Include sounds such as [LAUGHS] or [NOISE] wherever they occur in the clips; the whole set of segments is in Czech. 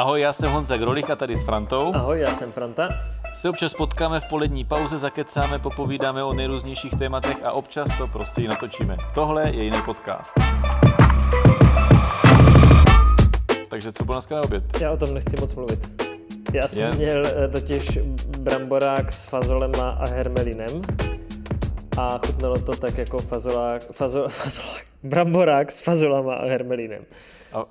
Ahoj, já jsem Honza Grolich a tady s Frantou. Ahoj, já jsem Franta. Se občas potkáme v polední pauze, zakecáme, popovídáme o nejrůznějších tématech a občas to prostě i natočíme. Tohle je jiný podcast. Takže co bylo dneska na oběd? Já o tom nechci moc mluvit. Já jsem Je? měl eh, totiž bramborák s fazolema a hermelinem a chutnalo to tak jako fazolák, fazol, [LAUGHS] fazolák, bramborák s fazolama a hermelinem. A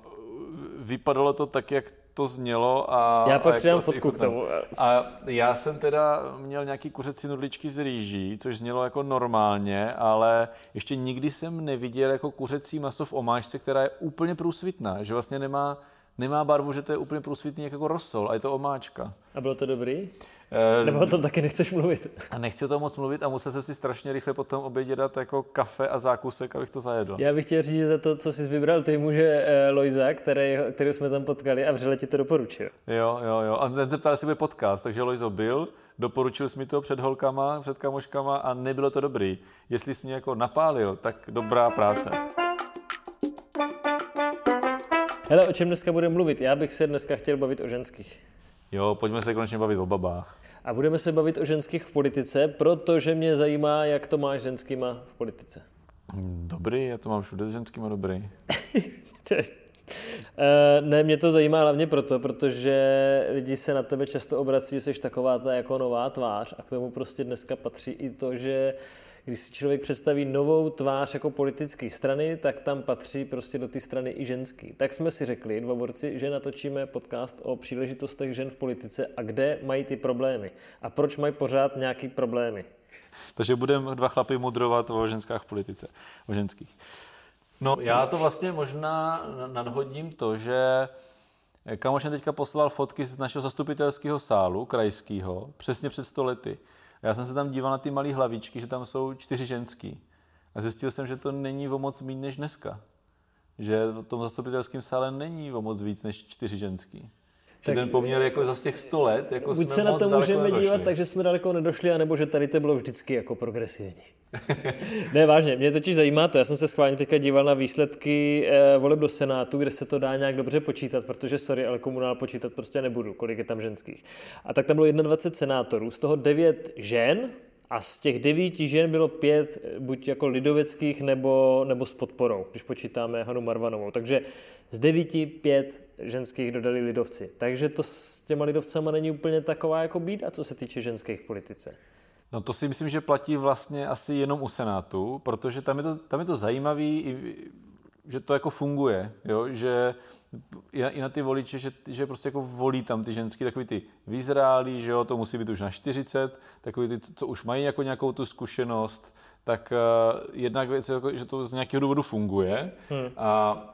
vypadalo to tak, jak to znělo a... Já pak přidám asi fotku k tomu. A já jsem teda měl nějaký kuřecí nudličky z rýží, což znělo jako normálně, ale ještě nikdy jsem neviděl jako kuřecí maso v omáčce, která je úplně průsvitná, že vlastně nemá, nemá barvu, že to je úplně průsvitný jak jako rosol a je to omáčka. A bylo to dobrý? Eh, Nebo o tom taky nechceš mluvit? A nechci o tom moc mluvit a musel jsem si strašně rychle potom obědě dát jako kafe a zákusek, abych to zajedl. Já bych chtěl říct, že za to, co jsi vybral, ty může eh, Lojza, který, který jsme tam potkali a vřele ti to doporučil. Jo, jo, jo. A ten se ptal, jestli bude podcast, takže Lojzo byl, doporučil jsi mi to před holkama, před kamoškama a nebylo to dobrý. Jestli jsi mě jako napálil, tak dobrá práce. Hele, o čem dneska budeme mluvit? Já bych se dneska chtěl bavit o ženských. Jo, pojďme se konečně bavit o babách. A budeme se bavit o ženských v politice, protože mě zajímá, jak to máš s ženskýma v politice. Dobrý, já to mám všude s ženskýma dobrý. [LAUGHS] Eh, ne, mě to zajímá hlavně proto, protože lidi se na tebe často obrací, že jsi taková ta jako nová tvář a k tomu prostě dneska patří i to, že když si člověk představí novou tvář jako politické strany, tak tam patří prostě do té strany i ženský. Tak jsme si řekli, dva borci, že natočíme podcast o příležitostech žen v politice a kde mají ty problémy a proč mají pořád nějaký problémy. Takže budeme dva chlapy mudrovat o ženskách v politice, o ženských. No, já to vlastně možná nadhodím to, že kamoš mě teďka poslal fotky z našeho zastupitelského sálu, krajského, přesně před 100 lety. Já jsem se tam díval na ty malé hlavičky, že tam jsou čtyři ženský. A zjistil jsem, že to není o moc méně než dneska. Že v tom zastupitelském sále není o moc víc než čtyři ženský. Že Tak- ten poměr jako za těch 100 let, jako Buď jsme se na to můžeme dívat, takže jsme daleko nedošli, anebo že tady to bylo vždycky jako progresivní. [LAUGHS] ne, vážně, mě totiž zajímá to. Já jsem se schválně teďka díval na výsledky eh, voleb do Senátu, kde se to dá nějak dobře počítat, protože sorry, ale komunál počítat prostě nebudu, kolik je tam ženských. A tak tam bylo 21 senátorů, z toho 9 žen, a z těch devíti žen bylo pět eh, buď jako lidoveckých nebo, nebo s podporou, když počítáme Hanu Marvanovou. Takže z devíti pět ženských dodali lidovci. Takže to s těma lidovcama není úplně taková jako bída, co se týče ženských politice. No to si myslím, že platí vlastně asi jenom u Senátu, protože tam je to, tam je to zajímavý, i- že to jako funguje, jo? že i na, i na ty voliče, že, že prostě jako volí tam ty ženský, takový ty vyzrálí, že jo, to musí být už na 40, takový ty, co už mají jako nějakou tu zkušenost, tak uh, jednak věc, je jako, že to z nějakého důvodu funguje hmm. a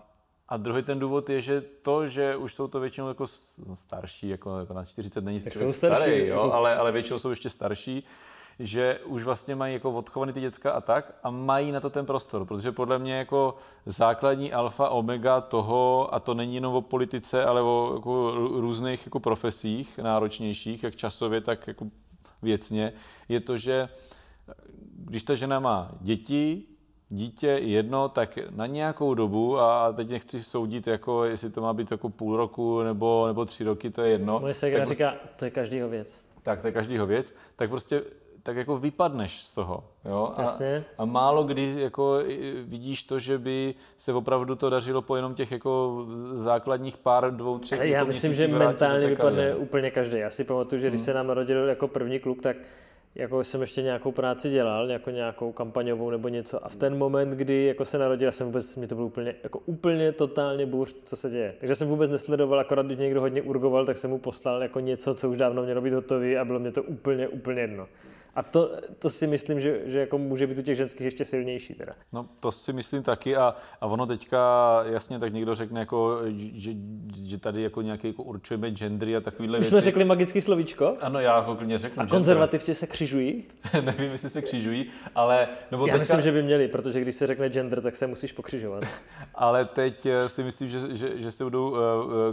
a druhý ten důvod je, že to, že už jsou to většinou jako starší, jako, jako na 40 není Tak jsou starší, starý, jo, jako- ale, ale většinou jsou ještě starší, že už vlastně mají jako odchovaný ty děcka a tak a mají na to ten prostor, protože podle mě jako základní alfa omega toho, a to není jenom o politice, ale o jako rů- různých jako profesích náročnějších, jak časově, tak jako věcně, je to, že když ta žena má děti, dítě jedno, tak na nějakou dobu, a teď nechci soudit, jako jestli to má být jako půl roku nebo, nebo tři roky, to je jedno. Moje tak segra prostě- říká, to je každýho věc. tak to je každýho věc, tak prostě tak jako vypadneš z toho. Jo? A, Jasně. a málo kdy jako vidíš to, že by se opravdu to dařilo po jenom těch jako základních pár, dvou, třech Já jako myslím, že mentálně vypadne kariéry. úplně každý. Já si pamatuju, že když se nám narodil jako první kluk, tak jako jsem ještě nějakou práci dělal, jako nějakou kampaňovou nebo něco a v ten moment, kdy jako se narodil, já jsem vůbec, mi to bylo úplně, jako úplně totálně bůř, co se děje. Takže jsem vůbec nesledoval, akorát když někdo hodně urgoval, tak jsem mu poslal jako něco, co už dávno mělo být hotový a bylo mě to úplně, úplně jedno. A to, to si myslím, že, že jako může být u těch ženských ještě silnější teda. No, to si myslím taky a, a ono teďka, jasně, tak někdo řekne, jako, že, že tady jako nějaký jako určujeme gendry a takovýhle My věci. jsme řekli magický slovíčko Ano, já ho klidně řeknu. a konzervativci se křižují. [LAUGHS] Nevím, jestli se křižují, ale... Nebo Já teďka, myslím, že by měli, protože když se řekne gender, tak se musíš pokřižovat. [LAUGHS] Ale teď eh, si myslím, že, že, že se budou uh,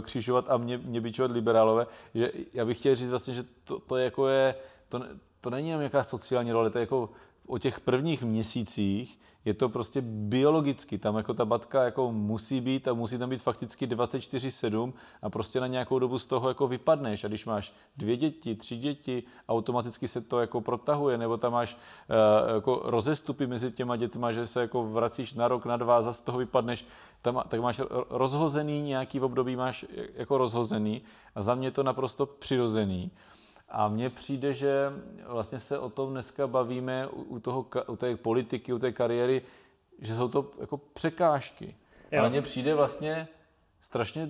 křižovat a mě, mě bičovat liberálové, že já bych chtěl říct vlastně, že to, to jako je, to, to není jenom nějaká sociální role, to je jako o těch prvních měsících je to prostě biologicky, tam jako ta batka jako musí být a musí tam být fakticky 24-7 a prostě na nějakou dobu z toho jako vypadneš a když máš dvě děti, tři děti, automaticky se to jako protahuje, nebo tam máš uh, jako rozestupy mezi těma dětma, že se jako vracíš na rok, na dva, zase z toho vypadneš, tam, tak máš rozhozený nějaký v období máš jako rozhozený a za mě to naprosto přirozený. A mně přijde, že vlastně se o tom dneska bavíme u, toho, u té politiky, u té kariéry, že jsou to jako překážky. Jo. Ale mně přijde vlastně strašně,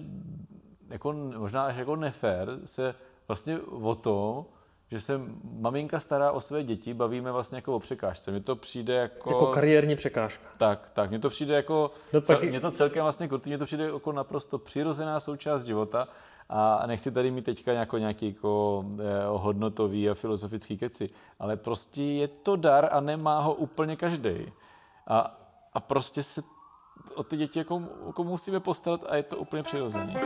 jako, možná až jako nefér, se vlastně o to, že se maminka stará o své děti, bavíme vlastně jako o překážce. Mně to přijde jako... Jako kariérní překážka. Tak, tak. Mně to přijde jako... No, pak... Mně to celkem vlastně krutý, mně to přijde jako naprosto přirozená součást života a nechci tady mít teďka jako nějaký jako, eh, hodnotový a filozofický keci, ale prostě je to dar a nemá ho úplně každý. A, a prostě se o ty děti jako, jako musíme postarat a je to úplně přirozené.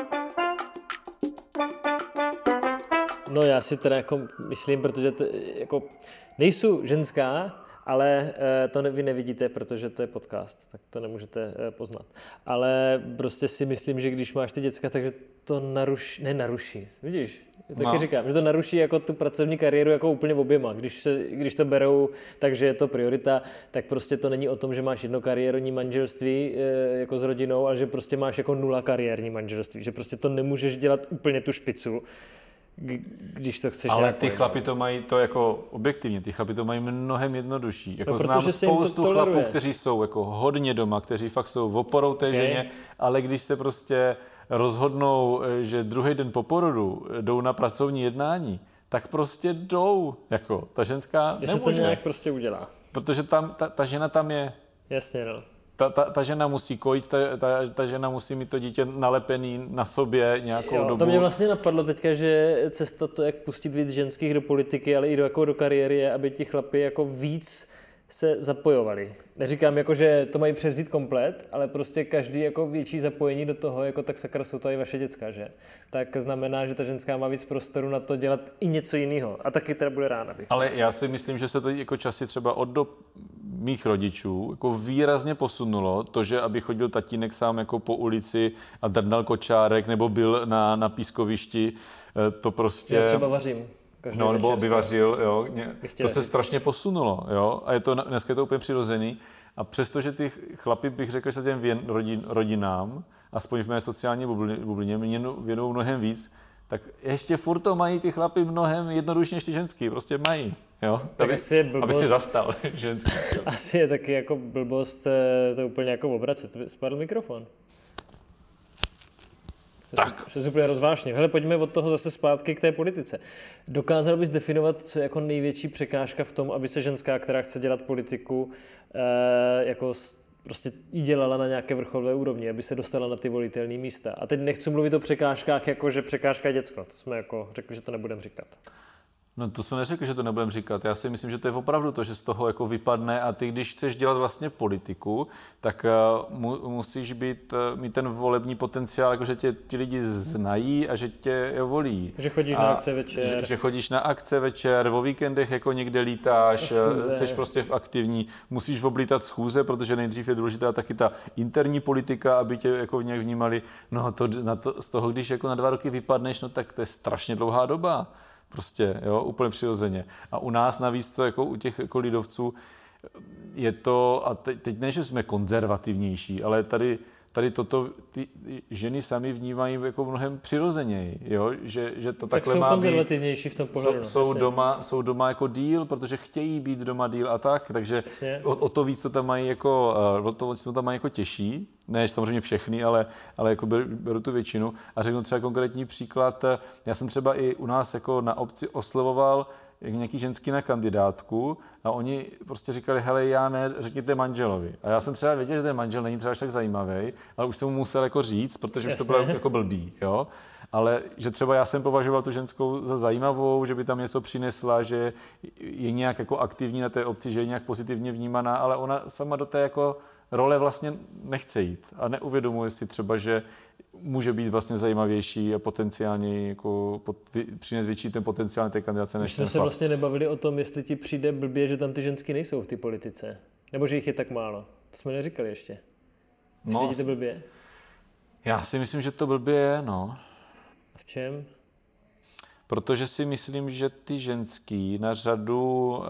No já si teda jako myslím, protože to, jako nejsou ženská, ale eh, to vy nevidíte, protože to je podcast, tak to nemůžete eh, poznat. Ale prostě si myslím, že když máš ty děcka, takže to naruší, ne naruší, vidíš, taky no. říkám, že to naruší jako tu pracovní kariéru jako úplně v oběma. Když, se, když to berou, takže je to priorita, tak prostě to není o tom, že máš jedno kariérní manželství e, jako s rodinou, ale že prostě máš jako nula kariérní manželství, že prostě to nemůžeš dělat úplně tu špicu když to chceš Ale ty chlapi to mají to jako objektivně, ty chlapi to mají mnohem jednodušší. Jako no, znám spoustu to chlapů, kteří jsou jako hodně doma, kteří fakt jsou oporou té okay. ženě, ale když se prostě rozhodnou, eh, že druhý den po porodu jdou na pracovní jednání, tak prostě jdou. Jako, ta ženská že nemůže. se to nějak prostě udělá. Protože tam, ta, ta žena tam je. Jasně, no. Ta, ta, ta žena musí kojit, ta, ta, ta žena musí mít to dítě nalepený na sobě nějakou jo, dobu. To mě vlastně napadlo teďka, že cesta to, jak pustit víc ženských do politiky, ale i do, jako do kariéry, je, aby ti chlapi jako víc se zapojovali. Neříkám jako, že to mají převzít komplet, ale prostě každý jako větší zapojení do toho, jako tak sakra jsou to i vaše děcka, že? Tak znamená, že ta ženská má víc prostoru na to dělat i něco jiného. A taky teda bude ráda. Bych ale já si myslím, že se to jako časy třeba od do mých rodičů jako výrazně posunulo to, že aby chodil tatínek sám jako po ulici a drnal kočárek nebo byl na, na pískovišti, eh, to prostě... Já třeba vařím. Každý no, nebo by vařil, jo. To se strašně posunulo, jo. A je to, dneska je to úplně přirozený. A přestože ty chlapy, bych řekl, že se těm věn, rodin, rodinám, aspoň v mé sociální bublině, věnují mnohem víc, tak ještě furt to mají ty chlapy mnohem jednodušší než ty ženský, prostě mají. Jo? Tak aby, asi je blbost, aby si zastal [LAUGHS] ženský. [LAUGHS] Asi je taky jako blbost eh, to úplně jako obracet. Spadl mikrofon. Tak. Se, se úplně rozvážně. Hele, pojďme od toho zase zpátky k té politice. Dokázal bys definovat, co je jako největší překážka v tom, aby se ženská, která chce dělat politiku, eh, jako prostě jí dělala na nějaké vrcholové úrovni, aby se dostala na ty volitelné místa. A teď nechci mluvit o překážkách, jako že překážka děcko. To jsme jako řekli, že to nebudeme říkat. No to jsme neřekli, že to nebudeme říkat. Já si myslím, že to je opravdu to, že z toho jako vypadne a ty, když chceš dělat vlastně politiku, tak uh, mu, musíš být, uh, mít ten volební potenciál, jako že tě ti lidi znají a že tě volí. Že chodíš a, na akce večer. Že, že chodíš na akce večer, o víkendech jako někde lítáš, jsi prostě v aktivní, musíš oblítat schůze, protože nejdřív je důležitá taky ta interní politika, aby tě jako nějak vnímali. No to, na to, z toho, když jako na dva roky vypadneš, no tak to je strašně dlouhá doba. Prostě, jo, úplně přirozeně. A u nás navíc to jako u těch jako lidovců je to, a teď, teď ne, že jsme konzervativnější, ale tady tady toto ty ženy sami vnímají jako mnohem přirozeněji, jo? Že, že to tak takhle jsou má konzervativnější v tom pohledu. Jsou, jsou, doma, jsou doma jako díl, protože chtějí být doma díl a tak, takže o, o, to víc to tam mají jako, eh, o to víc to tam mají jako těžší, ne samozřejmě všechny, ale, ale jako beru, beru tu většinu a řeknu třeba konkrétní příklad, já jsem třeba i u nás jako na obci oslovoval nějaký ženský na kandidátku a oni prostě říkali, hele, já ne, řekněte manželovi. A já jsem třeba věděl, že ten manžel není třeba až tak zajímavý, ale už jsem mu musel jako říct, protože Jasně. už to bylo jako blbý, jo. Ale že třeba já jsem považoval tu ženskou za zajímavou, že by tam něco přinesla, že je nějak jako aktivní na té obci, že je nějak pozitivně vnímaná, ale ona sama do té jako role vlastně nechce jít a neuvědomuje si třeba, že může být vlastně zajímavější a potenciálně jako pot, přines větší ten potenciál té kandidace než jsme se vlastně nebavili o tom, jestli ti přijde blbě, že tam ty ženský nejsou v té politice. Nebo že jich je tak málo. To jsme neříkali ještě. Přijde no, ti to blbě? Já si myslím, že to blbě je, no. A v čem? Protože si myslím, že ty ženský na řadu uh,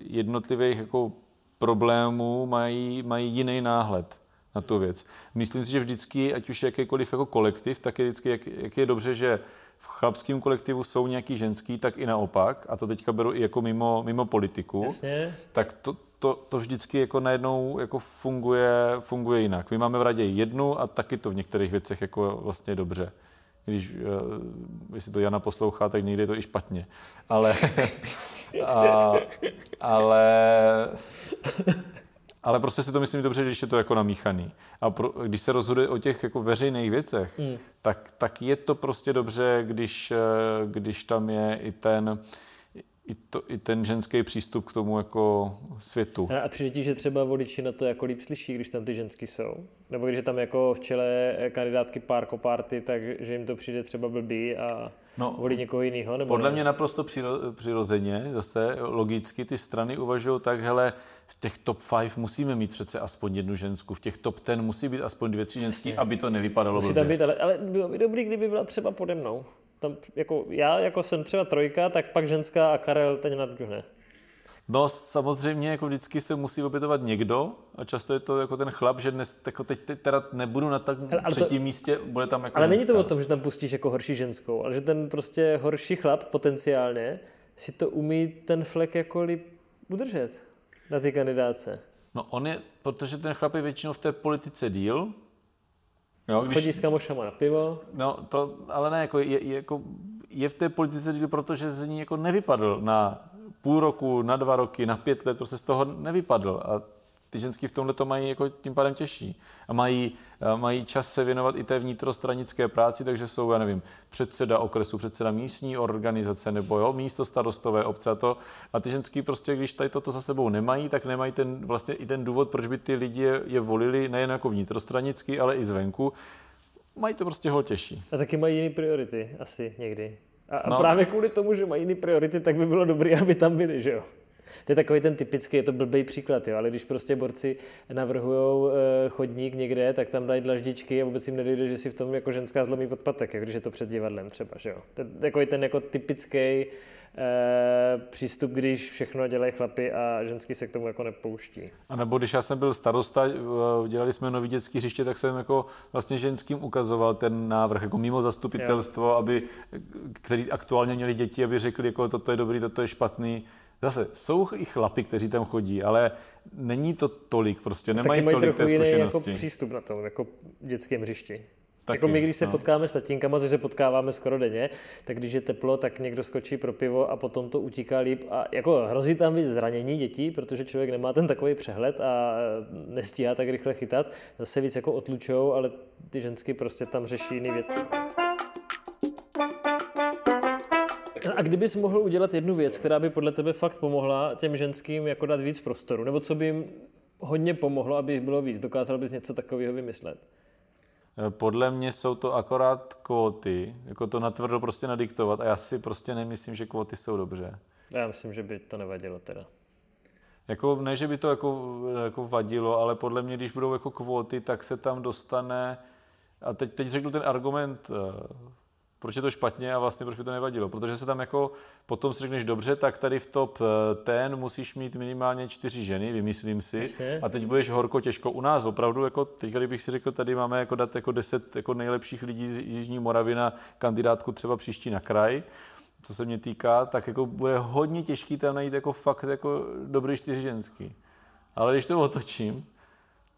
jednotlivých jako problémů mají, mají jiný náhled na tu věc. Myslím si, že vždycky, ať už jakýkoliv jako kolektiv, tak je vždycky, jak, jak je dobře, že v chlapském kolektivu jsou nějaký ženský, tak i naopak, a to teďka beru i jako mimo, mimo politiku, Jasně. tak to, to, to vždycky jako najednou jako funguje, funguje jinak. My máme v radě jednu a taky to v některých věcech jako vlastně dobře. Když, uh, jestli to Jana poslouchá, tak někdy je to i špatně. Ale, [LAUGHS] a, ale ale prostě si to myslím dobře, když je to jako namíchaný. A pro, když se rozhoduje o těch jako veřejných věcech, mm. tak, tak je to prostě dobře, když, eh, když tam je i ten, i, to, i ten ženský přístup k tomu jako světu. A přijde ti, že třeba voliči na to jako líp slyší, když tam ty ženský jsou? Nebo když je tam jako v čele kandidátky párko party, takže jim to přijde třeba blbý a no, volí někoho jiného? Nebo podle ne? mě naprosto přiro, přirozeně, zase logicky ty strany uvažují tak, hele, v těch top 5 musíme mít přece aspoň jednu ženskou, v těch top 10 musí být aspoň dvě, tři ženský, aby to nevypadalo Musí blbě. tam být, ale, ale bylo by dobrý, kdyby byla třeba pode mnou. Tam, jako, já jako jsem třeba trojka, tak pak ženská a Karel ten nadruhne. No samozřejmě jako vždycky se musí opětovat někdo a často je to jako ten chlap, že dnes jako teď, teď teda nebudu na tak ale třetím to, místě, bude tam jako Ale ženská. není to o tom, že tam pustíš jako horší ženskou, ale že ten prostě horší chlap potenciálně si to umí ten flek jako udržet na ty kandidáce. No on je, protože ten chlap je většinou v té politice díl, Jo, když, Chodí s kamošama na pivo. No, to, ale ne, jako je, je, jako je v té politice díl, protože z ní jako nevypadl na půl roku, na dva roky, na pět let, prostě z toho nevypadl. A ty ženský v tomhle to mají jako tím pádem těžší. A mají, mají čas se věnovat i té vnitrostranické práci, takže jsou, já nevím, předseda okresu, předseda místní organizace nebo jo, místo starostové obce a to. A ty ženský prostě, když tady toto za sebou nemají, tak nemají ten, vlastně i ten důvod, proč by ty lidi je, je volili nejen jako vnitrostranicky, ale i zvenku. Mají to prostě ho těžší. A taky mají jiné priority asi někdy. A, no. právě kvůli tomu, že mají jiné priority, tak by bylo dobré, aby tam byli, že jo? To je takový ten typický, je to blbý příklad, jo, ale když prostě borci navrhují e, chodník někde, tak tam dají dlaždičky a vůbec jim nedojde, že si v tom jako ženská zlomí podpatek, jak když je to před divadlem třeba, že jo. To je takový ten jako typický přístup, když všechno dělají chlapy a ženský se k tomu jako nepouští. A nebo když já jsem byl starosta, eh, dělali jsme nový dětský hřiště, tak jsem jako vlastně ženským ukazoval ten návrh, jako mimo zastupitelstvo, jo. aby, který aktuálně měli děti, aby řekli, jako toto je dobrý, toto je špatný Zase jsou i chlapy, kteří tam chodí, ale není to tolik, prostě nemají mají tolik té zkušenosti. jako přístup na tom, jako dětském hřišti. Taky, jako my, když se no. potkáme s tatínkama, což se potkáváme skoro denně, tak když je teplo, tak někdo skočí pro pivo a potom to utíká líp. A jako hrozí tam víc zranění dětí, protože člověk nemá ten takový přehled a nestíhá tak rychle chytat. Zase víc jako otlučou, ale ty žensky prostě tam řeší jiné věci. A kdybys mohl udělat jednu věc, která by podle tebe fakt pomohla těm ženským jako dát víc prostoru, nebo co by jim hodně pomohlo, aby jich bylo víc, dokázal bys něco takového vymyslet? Podle mě jsou to akorát kvóty, jako to natvrdo prostě nadiktovat a já si prostě nemyslím, že kvóty jsou dobře. Já myslím, že by to nevadilo teda. Jako, ne, že by to jako, jako vadilo, ale podle mě, když budou jako kvóty, tak se tam dostane, a teď, teď řeknu ten argument eh, proč je to špatně a vlastně proč by to nevadilo. Protože se tam jako potom si řekneš dobře, tak tady v top eh, ten musíš mít minimálně čtyři ženy, vymyslím si. Jasně. A teď budeš horko těžko u nás. Opravdu, jako teď, kdybych si řekl, tady máme jako dát jako deset jako nejlepších lidí z Jižní Moravy na kandidátku třeba příští na kraj, co se mě týká, tak jako bude hodně těžký tam najít jako fakt jako dobrý čtyři ženský. Ale když to otočím,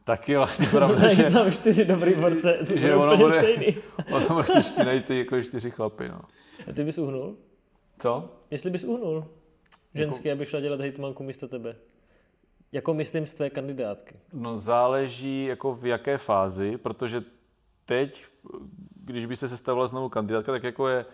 tak je vlastně pravda, že... tam čtyři dobrý borce, to že ono úplně bude, stejný. [LAUGHS] ono bude těžký najít ty jako čtyři chlapy, no. A ty bys uhnul? Co? Jestli bys uhnul. Ženský, jako... aby šla dělat hejtmanku místo tebe. Jako myslím z tvé kandidátky. No záleží jako v jaké fázi, protože teď, když by se sestavila znovu kandidátka, tak jako je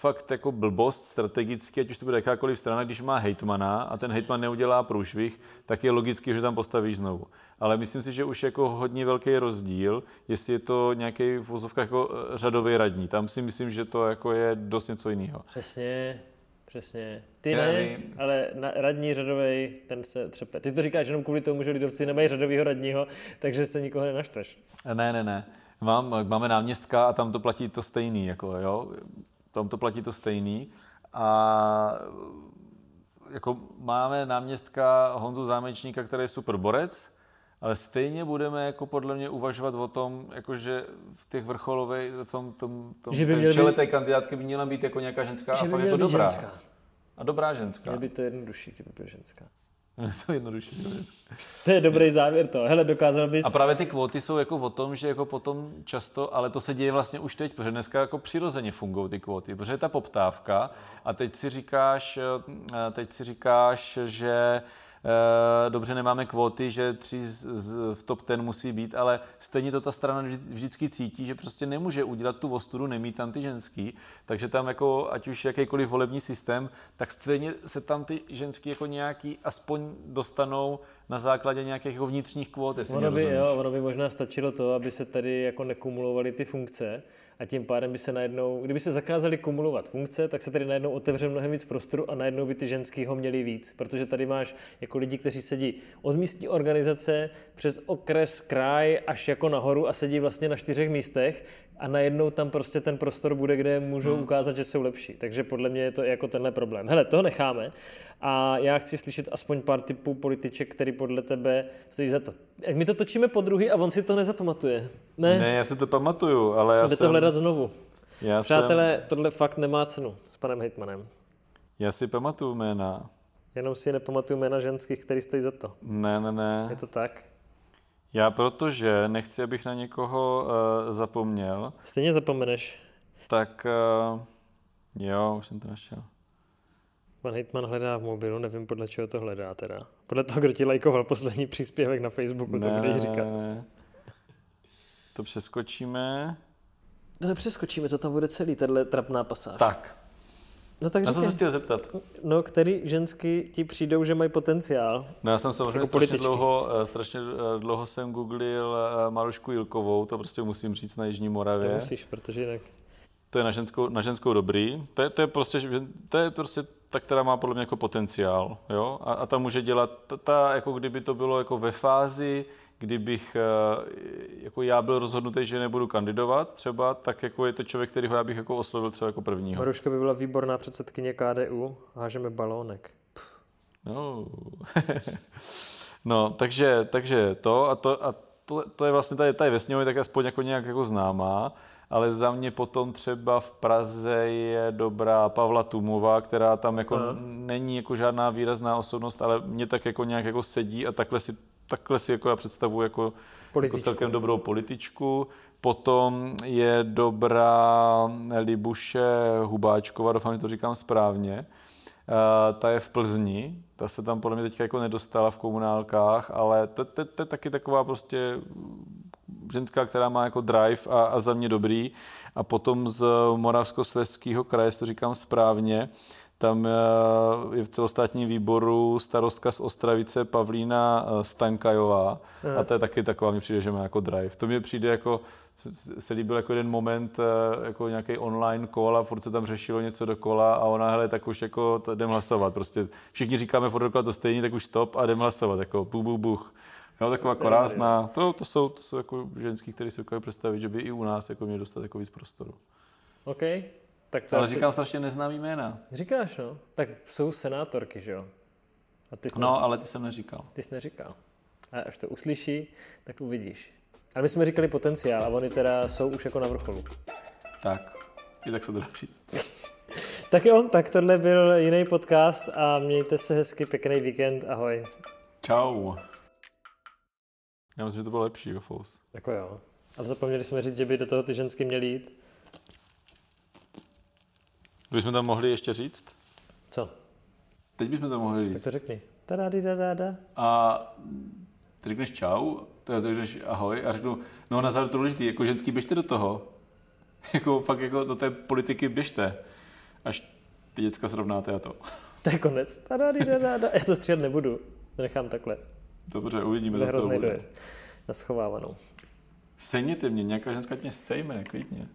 fakt jako blbost strategicky, ať už to bude jakákoliv strana, když má hejtmana a ten hejtman neudělá průšvih, tak je logicky, že tam postavíš znovu. Ale myslím si, že už jako hodně velký rozdíl, jestli je to nějaký v vozovkách jako eh, řadový radní. Tam si myslím, že to jako je dost něco jiného. Přesně, přesně. Ty ne, nevím. ale na, radní řadový, ten se třepe. Ty to říkáš jenom kvůli tomu, že lidovci nemají řadového radního, takže se nikoho nenaštveš. Ne, ne, ne. Mám, máme náměstka a tam to platí to stejný, jako jo tam to platí to stejný. A jako máme náměstka Honzu Zámečníka, který je super borec, ale stejně budeme jako podle mě uvažovat o tom, jakože v těch vrcholových, v tom, tom, tom že by čele být, té kandidátky by měla být jako nějaká ženská že a fakt jako dobrá. Ženská. A dobrá ženská. Měl by to jednodušší, kdyby byla ženská. [LAUGHS] to jednodušší. to je dobrý závěr to. Hele, dokázal bys... A právě ty kvóty jsou jako o tom, že jako potom často, ale to se děje vlastně už teď, protože dneska jako přirozeně fungují ty kvóty, protože je ta poptávka a teď si říkáš, eh, teď si říkáš, že dobře nemáme kvóty, že tři z, z, v top ten musí být, ale stejně to ta strana vždycky cítí, že prostě nemůže udělat tu ostudu, nemít tam ty ženský, takže tam jako, ať už jakýkoliv volební systém, tak stejně se tam ty ženský jako nějaký aspoň dostanou na základě nějakých jako vnitřních kvót, jestli ono by, jo, ono by možná stačilo to, aby se tady jako nekumulovaly ty funkce, a tím pádem by se najednou, kdyby se zakázali kumulovat funkce, tak se tady najednou otevře mnohem víc prostoru a najednou by ty ženský ho měli víc, protože tady máš jako lidi, kteří sedí od místní organizace přes okres, kraj až jako nahoru a sedí vlastně na čtyřech místech a najednou tam prostě ten prostor bude, kde můžou hmm. ukázat, že jsou lepší. Takže podle mě je to jako tenhle problém. Hele, to necháme a já chci slyšet aspoň pár typů političek, který podle tebe stojí za to. Jak my to točíme po druhý a on si to nezapamatuje. Ne, ne já si to pamatuju, ale já Jde jsem... to hledat znovu. Já Přátelé, jsem... tohle fakt nemá cenu s panem Hejtmanem. Já si pamatuju jména. Jenom si nepamatuju jména ženských, který stojí za to. Ne, ne, ne. Je to tak? Já protože nechci, abych na někoho uh, zapomněl. Stejně zapomeneš. Tak uh, jo, už jsem to našel. Pan Hitman hledá v mobilu, nevím podle čeho to hledá teda. Podle toho, kdo ti lajkoval poslední příspěvek na Facebooku, ne, to budeš říkat. Ne. To přeskočíme. To nepřeskočíme, to tam bude celý, tahle trapná pasáž. Tak. No tak Na co se chtěl zeptat? No, který žensky ti přijdou, že mají potenciál? No já jsem samozřejmě jako strašně dlouho, eh, strašně eh, dlouho jsem googlil eh, Marušku Jilkovou, to prostě musím říct na Jižní Moravě. To musíš, protože jinak... To je na ženskou, na ženskou dobrý. To je, to je, prostě, to je prostě ta, která má podle mě jako potenciál. Jo? A, a ta může dělat, ta, ta, jako kdyby to bylo jako ve fázi, kdybych jako já byl rozhodnutý, že nebudu kandidovat třeba, tak jako je to člověk, kterýho já bych jako oslovil třeba jako prvního. Maruška by byla výborná předsedkyně KDU, hážeme balónek. No. [LAUGHS] no, takže, takže to a to, a to, to je vlastně tady, tady ve sněmovně tak aspoň jako nějak jako známá, ale za mě potom třeba v Praze je dobrá Pavla Tumová, která tam jako Aha. není jako žádná výrazná osobnost, ale mě tak jako nějak jako sedí a takhle si, takhle si jako já představuji jako, jako celkem dobrou političku. Potom je dobrá Libuše Hubáčková, doufám, že to říkám správně. Uh, ta je v Plzni, ta se tam podle mě teďka jako nedostala v komunálkách, ale to, to, to je taky taková prostě ženská, která má jako drive a, a za mě dobrý. A potom z Moravskoslezského kraje, to říkám správně, tam eh, je v celostátním výboru starostka z Ostravice Pavlína eh, Stankajová a to je taky taková, mi přijde, že má jako drive. To mi přijde jako, se líbil jako jeden moment, eh, jako nějaký online call a furt se tam řešilo něco dokola a ona, hele, tak už jako jdem hlasovat. Prostě všichni říkáme furt dokola to stejně, tak už stop a jdem hlasovat, jako buch, buch, buch. Jo, taková krásná. To, to, jsou, to jsou jako ženský, které si dokážu představit, že by i u nás jako měli dostat jako víc prostoru. OK. Tak to Ale asi... říkám strašně neznámý jména. Říkáš, no. Tak jsou senátorky, že jo? A ty no, nez... ale ty jsem neříkal. Ty jsi neříkal. A až to uslyší, tak uvidíš. Ale my jsme říkali potenciál a oni teda jsou už jako na vrcholu. Tak, i tak se to dá [LAUGHS] tak jo, tak tohle byl jiný podcast a mějte se hezky, pěkný víkend, ahoj. Čau. Já myslím, že to bylo lepší ve Fous. Jako jo. Ale zapomněli jsme říct, že by do toho ty ženské měly jít. Bychom tam mohli ještě říct? Co? Teď bychom to mohli říct. Tak to řekni. Tada, da, da, da. A ty řekneš čau, to řekneš ahoj a řeknu, no na závěr to důležitý, jako ženský běžte do toho. [LAUGHS] jako fakt jako do té politiky běžte. až ty děcka srovnáte a to. To je konec. Tadadidadada. Já to stříhat nebudu. To nechám takhle. Dobře, uvidíme, To je co z toho hrozný bude. dojezd. Na schovávanou. Sejměte mě, nějaká ženská tě sejme, klidně.